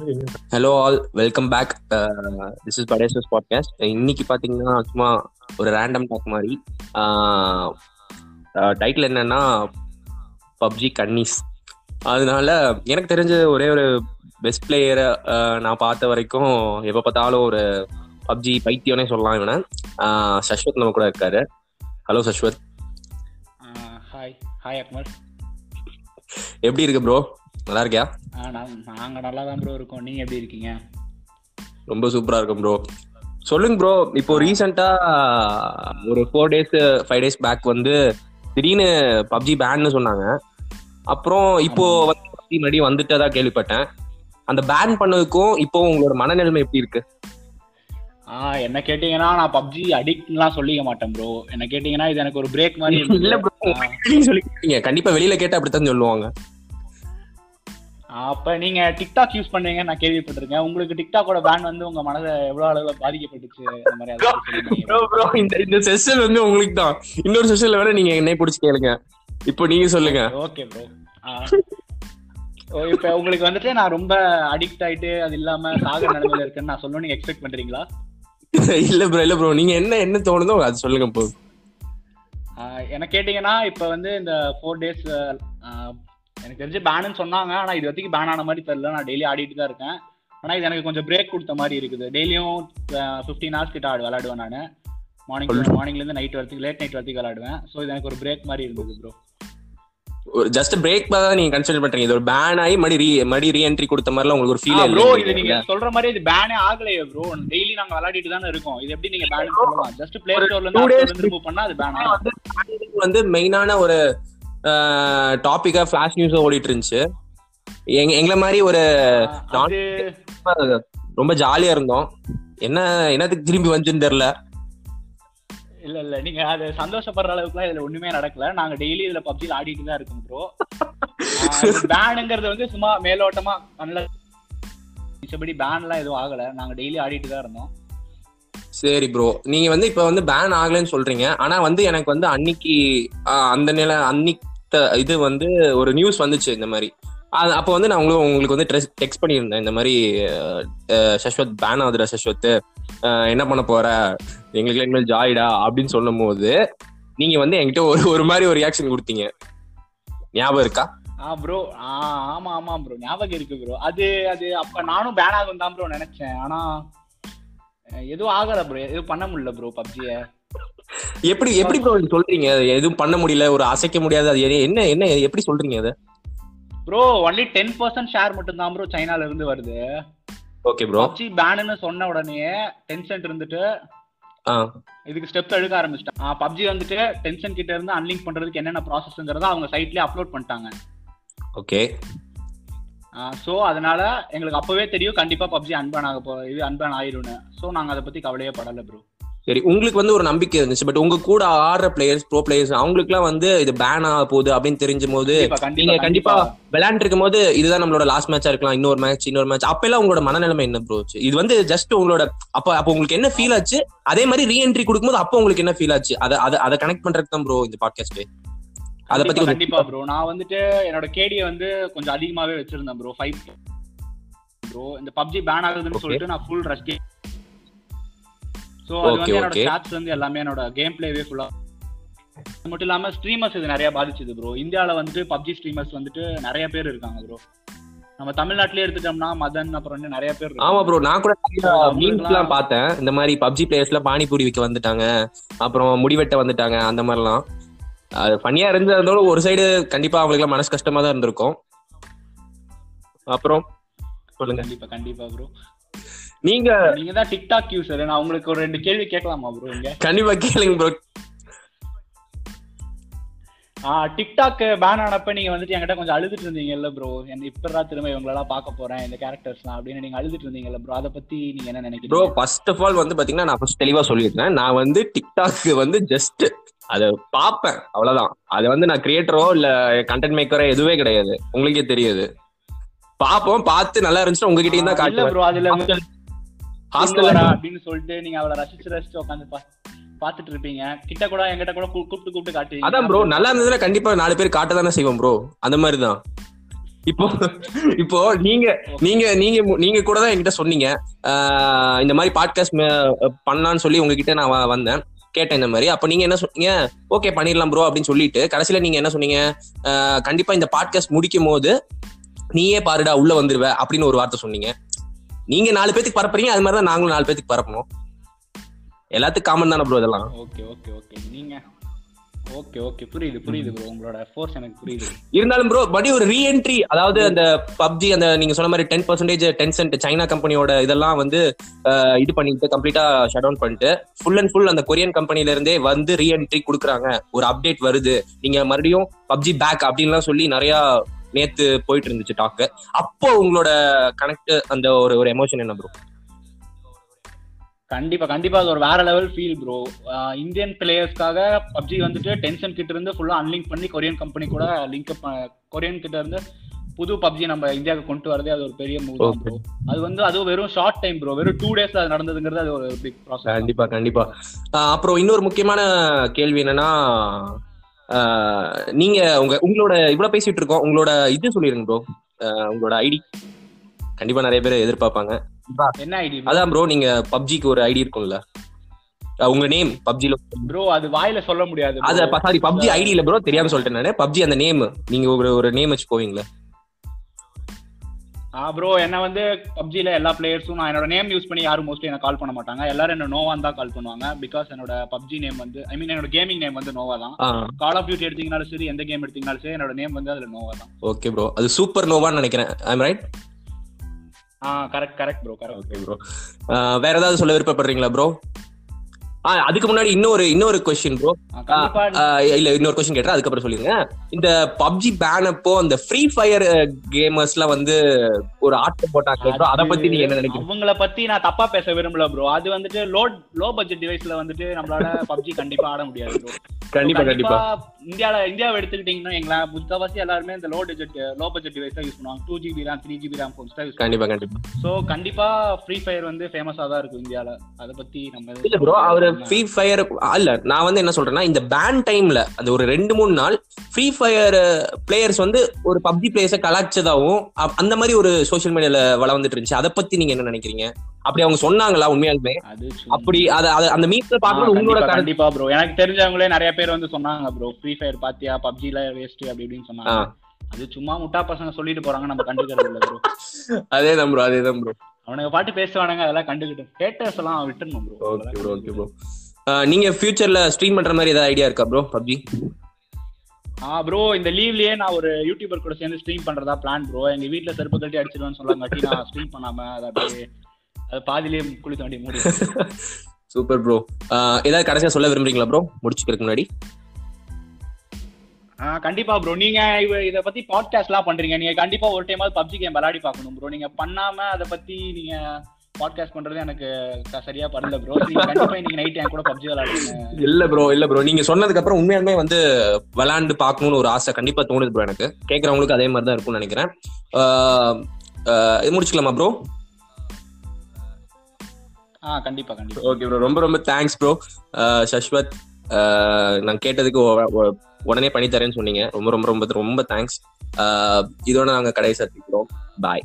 Hello all welcome back this is படேசஸ் podcast இன்னைக்கு பார்த்தீங்கன்னா சும்மா ஒரு ரேண்டம் டாக் மாதிரி. டைட்டில் என்னன்னா பப்ஜி கன்னிஸ். அதனால எனக்கு தெரிஞ்ச ஒரே ஒரு பெஸ்ட் பிளேயரை நான் பார்த்த வரைக்கும் எப்போ பார்த்தாலும் ஒரு பப்ஜி பைத்தியம்னே சொல்லலாம் இவனை. சஷ்வத் நம்ம கூட இருக்காரு. Hello Shashwat. Hi hi Akmal எப்படி இருக்கு ப்ரோ நல்லா இருக்கியா? நாங்க நல்லா தான் ப்ரோ இருக்கோம். நீங்க எப்படி இருக்கீங்க? ரொம்ப சூப்பரா இருக்கும் ப்ரோ சொல்லுங்க ப்ரோ இப்போ ரீசெண்டா ஒரு four days five days back வந்து திடீர்னு பப்ஜி பேன்னு சொன்னாங்க. அப்புறம் இப்போ வந்து பப்ஜி மறுபடியும் வந்துட்டதா கேள்விப்பட்டேன். அந்த பேன் பண்ணதுக்கும் இப்போ உங்களோட மனநிலைமை எப்படி இருக்கு? ஆ என்ன கேட்டீங்கன்னா நான் பப்ஜி அடிக்ட்லாம் சொல்லிக்க மாட்டேன் ப்ரோ என்ன கேட்டீங்கன்னா இது எனக்கு ஒரு பிரேக் மாதிரி இல்ல. ப்ரோ சொல்லிருக்கீங்க கண்டிப்பா வெளியில கேட்டா அப்படித்தான் சொல்லுவாங்க. அப்ப நீங்க டிக்டாக் யூஸ் பண்றீங்க நான் கேள்விப்பட்டிருக்கேன். உங்களுக்கு டிக்டாக்கோட பேன் வந்து உங்க மனதை எவ்வளவு அளவுல பாதிக்கப்பட்டுச்சு? அந்த மாதிரி இந்த இந்த செஷன் வந்து உங்களுக்கு தான். இன்னொரு செஷன்ல வேணா நீங்க என்னை பிடிச்சி கேளுங்க. இப்போ நீங்க சொல்லுங்க. ஓகே ப்ரோ இப்ப உங்களுக்கு வந்துட்டு நான் ரொம்ப அடிக்ட் ஆயிட்டு அது இல்லாம சாக நிலைமையில இருக்குன்னு நான் சொல்லணும் நீங்க எக்ஸ்பெக்ட் பண்றீங்களா? இல்ல ப்ரோ இல்ல ப்ரோ நீங்க என்ன என்ன தோணுதோ அது சொல்லுங்க ஆஹ் என்ன கேட்டீங்கன்னா இப்ப வந்து இந்த ஃபோர் டேஸ் எனக்கு தெரிஞ்சு பேனுன்னு சொன்னாங்க. ஆனா இது வரைக்கும் பேன் ஆன மாதிரி தெரியல. நான் டெய்லி ஆடிட்டு தான் இருக்கேன். ஆனா இது எனக்கு கொஞ்சம் பிரேக் கொடுத்த மாதிரி இருக்குது. டெய்லியும் ஃபிஃப்டீன் ஹவர்ஸ் கிட்ட ஆடு விளையாடுவேன் நான். மார்னிங் மார்னிங்ல இருந்து நைட் வரைக்கும் லேட் நைட் வரைக்கும் விளையாடுவேன். ஸோ இது எனக்கு ஒரு பிரேக் மாதிரி இருந்தது ப்ரோ ஒரு ஜஸ்ட் பிரேக் தான் நீங்க கன்சிடர் பண்றீங்க. இது ஒரு பேன் ஆகி மறுபடி ரீ மறுபடி ரீஎன்ட்ரி கொடுத்த மாதிரிலாம் உங்களுக்கு ஒரு ஃபீல் ப்ரோ இது நீங்க சொல்ற மாதிரி இது பேனே ஆகலையே ப்ரோ டெய்லி நாங்க விளையாடிட்டு தானே இருக்கோம். இது எப்படி நீங்க பேன் சொல்லலாம்? ஜஸ்ட் பிளே ஸ்டோர்ல இருந்து ரிமூவ் பண்ணா அது பேன் வந்து மெயினான ஒரு டாபிக்கா ஃபிளாஷ் நியூஸ் ஓடிட்டு இருந்துச்சு எங்க எங்களை மாதிரி ஒரு ரொம்ப ஜாலியா இருந்தோம். என்ன என்னத்துக்கு திரும்பி வந்துன்னு தெரியல. இல்ல இல்ல நீங்க அது சந்தோஷப்படுற அளவுக்குலாம் இதுல ஒண்ணுமே நடக்கல. நாங்க டெய்லி இதுல பப்ஜில ஆடிட்டு தான் இருக்கோம் ப்ரோ பேனுங்கிறது வந்து சும்மா மேலோட்டமா நல்ல மிச்சபடி பேன்லாம் எதுவும் ஆகல. நாங்க டெய்லி ஆடிட்டு தான் இருந்தோம். சரி ப்ரோ நீங்க வந்து இப்ப வந்து பேன் ஆகலைன்னு சொல்றீங்க. ஆனா வந்து எனக்கு வந்து அன்னைக்கு அந்த நிலை அன்னைக்கு இது வந்து ஒரு நியூஸ் வந்துச்சு இந்த மாதிரி. அப்போ வந்து நான் உங்களுக்கு உங்களுக்கு வந்து டெக்ஸ்ட் பண்ணியிருந்தேன் இந்த மாதிரி சஷ்வத் பேன் ஆகுதுடா சஷ்வத். என்ன பண்ண போற? எங்களுக்கு இனிமேல் ஜாயிடா? அப்படின்னு சொல்லும் போது நீங்க வந்து என்கிட்ட ஒரு ஒரு மாதிரி ஒரு ரியாக்ஷன் கொடுத்தீங்க. ஞாபகம் இருக்கா? ஆ ப்ரோ ஆ ஆமா ஆமா ப்ரோ ஞாபகம் இருக்கு ப்ரோ அது அது அப்ப நானும் பேன் ஆகும் தான் ப்ரோ நினைச்சேன். ஆனா எதுவும் ஆகல ப்ரோ எதுவும் பண்ண முடியல ப்ரோ பப்ஜியை. எப்படி எப்படி ப்ரோ சொல்றீங்க? எதுவும் பண்ண முடியல ஒரு அசைக்க முடியாது அது என்ன என்ன எப்படி சொல்றீங்க அது? Bro only ten percent share மட்டும் தான் ப்ரோ சைனால இருந்து வருது. ஓகே ப்ரோ பப்ஜி பேனுன்னு சொன்ன உடனே டென்சென்ட் இருந்துட்டு இதுக்கு ஸ்டெப்ஸ் எடுக்க ஆரம்பிச்சிட்டான் பப்ஜி வந்துட்டு டென்ஷன் கிட்ட இருந்து அன்லிங்க் பண்றதுக்கு என்னென்ன ப்ராசஸ்ங்கிறத அவங்க சைட்லயே அப்லோட் பண்ணிட்டாங்க. ஓகே ஸோ அதனால எங்களுக்கு அப்பவே தெரியும் கண்டிப்பா பப்ஜி அன்பேன் ஆக போ இது அன்பேன் ஆயிரும்னு. ஸோ நாங்க அதை பத்தி கவலையே படல ப்ரோ சரி உங்களுக்கு வந்து ஒரு நம்பிக்கை இருந்துச்சு பட் உங்க கூட ஆடுற பிளேயர்ஸ் ப்ரோ பிளேயர்ஸ் அவங்களுக்குலாம் வந்து இது பேன் ஆக போகுது அப்படின்னு தெரிஞ்சும் போது நீங்க கண்டிப்பா. விளையாண்டு இருக்கும் போது இதுதான் நம்மளோட லாஸ்ட் மேட்சா இருக்கலாம் இன்னொரு மேட்ச் இன்னொரு மேட்ச் அப்ப எல்லாம் உங்களோட மனநிலைமை என்ன ப்ரோ இது வந்து ஜஸ்ட் உங்களோட அப்ப அப்ப உங்களுக்கு என்ன ஃபீல் ஆச்சு? அதே மாதிரி ரீஎன்ட்ரி கொடுக்கும்போது அப்போ உங்களுக்கு என்ன ஃபீல் ஆச்சு? அதை அதை கனெக்ட் பண்றதுக்கு தான் ப்ரோ இந்த பாட்காஸ்ட் அதை பத்தி கண்டிப்பா ப்ரோ நான் வந்துட்டு என்னோட கேடியை வந்து கொஞ்சம் அதிகமாவே வச்சிருந்தேன் ப்ரோ ஃபைவ் ப்ரோ இந்த பப்ஜி பேன் ஆகுதுன்னு. சொல்லிட்டு நான் ஃபுல் ரஷ் கேம் ஸோ அது வந்து என்னோட. ஸ்டாட்ஸ் வந்து எல்லாமே என்னோட கேம் பிளேவே ஃபுல்லா அது மட்டும் இல்லாம ஸ்ட்ரீமர்ஸ் இது நிறைய பாதிச்சது ப்ரோ இந்தியால வந்துட்டு பப்ஜி ஸ்ட்ரீமர்ஸ் வந்துட்டு நிறைய பேர் இருக்காங்க ப்ரோ நம்ம தமிழ்நாட்டிலே எடுத்துட்டோம்னா மதன் அப்புறம் இன்னும் நிறைய பேர். ஆமா ப்ரோ நான் கூட எல்லாம் பார்த்தேன். இந்த மாதிரி பப்ஜி பிளேயர்ஸ்ல பானிபூரி விற்க வந்துட்டாங்க. அப்புறம் முடிவெட்ட வந்துட்டாங்க அந்த மாதிரிலாம். அது ஃபன்னியா இருந்ததோட ஒரு சைடு கண்டிப்பா அவங்களுக்கு மனசு கஷ்டமா தான் இருந்திருக்கும். அப்புறம் சொல்லுங்க. கண்டிப்பா கண்டிப்பா ப்ரோ நீங்க நீங்க தான் டிக்டாக் யூசர் நான் உங்களுக்கு ஒரு ரெண்டு கேள்வி கேட்கலாமா ப்ரோ இங்க? கண்டிப்பா கேளுங்க ப்ரோ டிக்டாக் பேன் ஆனப்ப நீங்க வந்துட்டு என்கிட்ட கொஞ்சம் அழுதுட்டு இருந்தீங்கல்ல ப்ரோ என்ன இப்பதான் திரும்ப இவங்களெல்லாம் பார்க்க போறேன் இந்த கேரக்டர்ஸ்லாம் அப்படின்னு நீங்க அழுதுட்டு இருந்தீங்கல்ல ப்ரோ அதை பத்தி நீங்க என்ன ப்ரோ நினைக்கிறீங்க ஃபர்ஸ்ட் ஆஃப் ஆல் வந்து பாத்தீங்கன்னா நான் ஃபர்ஸ்ட் தெளிவா சொல்லிடுறேன். நான் வந்து டிக்டாக் வந்து ஜஸ்ட் அதை பார்ப்பேன். அவ்வளவுதான். அது வந்து நான் கிரியேட்டரோ இல்ல கண்டென்ட் மேக்கரோ எதுவே கிடையாது. உங்களுக்கே தெரியுது. பார்ப்போம் பார்த்து நல்லா இருந்துச்சுன்னா உங்ககிட்டயும் தான் காட்டுவேன். ப்ரோ அதுல ஹாஸ்டல் வரா அப்படின்னு சொல்லிட்டு நீங்க அவளை ரசிச்சு ரசிச்சு உட்காந்து பா பாத்துட்டு இருப்பீங்க. கிட்ட கூட என்கிட்ட கூட கூப்பிட்டு கூப்பிட்டு காட்டுவீங்க. அதான் ப்ரோ நல்லா இருந்ததுன்னா கண்டிப்பா நாலு பேர் காட்ட தானே செய்வோம் ப்ரோ அந்த மாதிரி தான் இப்போ இப்போ நீங்க நீங்க நீங்க நீங்க கூட தான் என்கிட்ட சொன்னீங்க. இந்த மாதிரி பாட்காஸ்ட் பண்ணலான்னு சொல்லி உங்ககிட்ட நான் வந்தேன். கேட்டேன் இந்த மாதிரி. அப்ப நீங்க என்ன சொன்னீங்க? ஓகே பண்ணிடலாம் ப்ரோ அப்படின்னு சொல்லிட்டு கடைசியில நீங்க என்ன சொன்னீங்க? கண்டிப்பா இந்த பாட்காஸ்ட் முடிக்கும் போது நீயே பாருடா உள்ள வந்துருவ அப்படின்னு ஒரு வார்த்தை சொன்னீங்க. நீங்க நாலு பேத்துக்கு பரப்புறீங்க அது மாதிரி தான் நாங்களும் நாலு பேத்துக்கு பரப்பணும். எல்லாத்துக்கும் காமன் தானே ப்ரோ இதெல்லாம்? ஓகே ஓகே ஓகே நீங்க ஓகே ஓகே புரியுது புரியுது ப்ரோ உங்களோட ஃபோர்ஸ் எனக்கு புரியுது. இருந்தாலும் ப்ரோ படி ஒரு ரீஎன்ட்ரி அதாவது அந்த பப்ஜி அந்த நீங்க சொன்ன மாதிரி ten percentage ten cent China கம்பெனியோட இதெல்லாம் வந்து இது பண்ணிட்டு கம்ப்ளீட்டா ஷட் டவுன் பண்ணிட்டு ஃபுல் அண்ட் ஃபுல் அந்த கொரியன் கம்பெனில இருந்தே வந்து ரீஎன்ட்ரி கொடுக்குறாங்க. ஒரு அப்டேட் வருது. நீங்க மறுபடியும் பப்ஜி பேக் அப்படின்லாம் சொல்லி நிறைய நேத்து போயிட்டு இருந்துச்சு டாக்கு அப்போ உங்களோட கனெக்ட் அந்த ஒரு ஒரு எமோஷன் என்ன ப்ரோ கண்டிப்பா கண்டிப்பா. அது ஒரு வேற லெவல் ஃபீல் ப்ரோ இந்தியன் பிளேயர்ஸ்க்காக பப்ஜி வந்துட்டு டென்ஷன் கிட்ட இருந்து ஃபுல்லா அன்லிங்க் பண்ணி கொரியன் கம்பெனி கூட லிங்க் கொரியன் கிட்ட இருந்து புது பப்ஜி நம்ம இந்தியாவுக்கு கொண்டு வரதே அது ஒரு பெரிய மூவ் ப்ரோ அது வந்து அதுவும் வெறும் ஷார்ட் டைம் ப்ரோ வெறும் டூ டேஸ்ல அது நடந்ததுங்கிறது அது ஒரு பிக் ப்ராசஸ் கண்டிப்பா கண்டிப்பா. அப்புறம் இன்னொரு முக்கியமான கேள்வி என்னன்னா நீங்க உங்க உங்களோட இவ்வளவு பேசிட்டு இருக்கோம். உங்களோட இது சொல்லிருங்க ப்ரோ உங்களோட ஐடி கண்டிப்பா நிறைய பேர் எதிர்பார்ப்பாங்க. என்ன ஐடி அதான் ப்ரோ நீங்க பப்ஜிக்கு ஒரு ஐடி இருக்கும்ல. உங்க நேம் பப்ஜில ப்ரோ அது வாயில சொல்ல முடியாது அது சாரி பப்ஜி ஐடி இல்ல ப்ரோ தெரியாம சொல்லிட்டேன் நானு. பப்ஜி அந்த நேம் நீங்க ஒரு ஒரு நேம் வச்சு போவீங்களா. ப்ரோ என்ன வந்து பப்ஜில எல்லா பிளேயர்ஸும் நான் என்னோட நேம் யூஸ் பண்ணி யாரும் மோஸ்ட்லி எனக்கு கால் பண்ண மாட்டாங்க. எல்லாரும் என்ன நோவான் தான் கால் பண்ணுவாங்க. பிகாஸ் என்னோட பப்ஜி நேம் வந்து ஐ மீன் என்னோட கேமிங் நேம் வந்து நோவா தான். கால் ஆஃப் டியூட்டி எடுத்தீங்கனாலும் சரி எந்த கேம் எடுத்தீங்கனாலும் சரி என்னோட நேம் வந்து அதுல நோவா தான். ஓகே ப்ரோ அது சூப்பர் நோவான்னு நினைக்கிறேன். I'm right ah correct correct bro correct okay bro வேற ஏதாவது சொல்ல விருப்பப்படுறீங்களா ப்ரோ அதுக்கு முன்னாடி இன்னொரு இன்னொரு கொஸ்டின் ப்ரோ இல்ல இன்னொரு கொஸ்டின் கேட்டா அதுக்கப்புறம் சொல்லிருங்க. இந்த பப்ஜி பேன் அப்போ அந்த ஃப்ரீ ஃபயர் கேமர்ஸ்லாம் வந்து ஒரு ஆட்டம் போட்டாங்க ப்ரோ அத பத்தி நீங்க என்ன நினைக்கிறீங்க? அவங்கள பத்தி நான் தப்பா பேச விரும்பல ப்ரோ அது வந்துட்டு லோ லோ பட்ஜெட் டிவைஸ்ல வந்துட்டு நம்மளால பப்ஜி கண்டிப்பா ஆட முடியாது ப்ரோ கண்டிப்பா கண்டிப்பா. இந்தியால இந்தியாவை எடுத்துக்கிட்டீங்கன்னா எங்களா முக்காவாசி எல்லாருமே இந்த low budget low budget device தான் யூஸ் பண்ணுவாங்க. Two GB RAM three GB RAM phones தான் யூஸ் கண்டிப்பா கண்டிப்பா. சோ கண்டிப்பா ஃப்ரீ ஃபயர் வந்து ஃபேமஸா தான் இருக்கும் இந்தியால. அத பத்தி நம்ம இல்ல ப்ரோ அவரு ஃப்ரீ ஃபயர் இல்ல நான் வந்து என்ன சொல்றேன்னா இந்த பேன் டைம்ல அந்த ஒரு ரெண்டு மூணு நாள் ஃப்ரீ ஃபயர் பிளேயர்ஸ் வந்து ஒரு பப்ஜி பிளேயர்ஸை கலாச்சதாவும் அ- அந்த மாதிரி ஒரு சோஷியல் மீடியால வள வந்துட்டு இருந்துச்சு. அதை பத்தி நீங்க என்ன நினைக்கிறீங்க? அப்படி அவங்க சொன்னாங்களா உண்மையாலுமே? அது அப்படி அத அத- அந்த மீட்ல பாக்கும்போது உங்களோட கண்டிப்பா, ப்ரோ எனக்கு தெரிஞ்சவங்களே நிறைய பேர் வந்து சொன்னாங்க ப்ரோ ஃப்ரீ ஃபயர் பாத்தியா? பப்ஜில வேஸ்ட் அப்படி இப்படின்னு சொன்னாங்க. அது சும்மா முட்டா பசங்க சொல்லிட்டு போறாங்க நம்ம கண்டுக்கிறது இல்ல ப்ரோ அதேதான் ப்ரோ அதேதான் ப்ரோ அவனுங்க பாட்டு பேசுவானுங்க அதெல்லாம் கண்டுக்கிட்டோம் ஹேட்டர்ஸ் எல்லாம் விட்டுறணும் bro okay bro okay bro நீங்க ஃபியூச்சர்ல ஸ்ட்ரீம் பண்ற மாதிரி ஏதாவது ஐடியா இருக்கா ப்ரோ பப்ஜி ஆ ப்ரோ இந்த லீவ்லயே நான் ஒரு யூடியூபர் கூட சேர்ந்து ஸ்ட்ரீம் பண்றதா பிளான் ப்ரோ எங்க வீட்ல செருப்பு கட்டி அடிச்சிருவேன்னு சொல்லாங்காட்டி நான் ஸ்ட்ரீம் பண்ணாம அதை அப்படியே அது பாதியிலேயே குளித்த வண்டி மூடி சூப்பர் ப்ரோ ஏதாவது கடைசியா சொல்ல விரும்புறீங்களா ப்ரோ முடிச்சுக்கிறதுக்கு முன்னாடி. கண்டிப்பா ப்ரோ நீங்க இத பத்தி பாட்காஸ்ட்லாம் பண்றீங்க. நீங்க கண்டிப்பா ஒரு டைமாவது பப்ஜி கேம் விளையாடி பார்க்கணும் ப்ரோ நீங்க பண்ணாம அத பத்தி நீங்க பாட்காஸ்ட் பண்றது எனக்கு சரியா படல ப்ரோ நீங்க கண்டிப்பா இன்னைக்கு நைட் என் கூட பப்ஜி விளையாடுங்க. இல்ல ப்ரோ இல்ல ப்ரோ நீங்க சொன்னதுக்கு அப்புறம் உண்மையாலுமே வந்து விளையாண்டு பார்க்கணும்னு ஒரு ஆசை கண்டிப்பா தோணுது ப்ரோ எனக்கு. கேக்குறவங்களுக்கு அதே மாதிரி தான் இருக்கும்னு நினைக்கிறேன். இது முடிச்சுக்கலாமா ப்ரோ ஆ கண்டிப்பா கண்டிப்பா. ஓகே ப்ரோ ரொம்ப ரொம்ப தேங்க்ஸ் ப்ரோ சஷ்வத் நான் கேட்டதுக்கு உடனே பண்ணி தரேன்னு சொன்னீங்க. ரொம்ப ரொம்ப ரொம்ப ரொம்ப தேங்க்ஸ் இதோட நாங்க கடைசி சந்திக்கிறோம். பாய்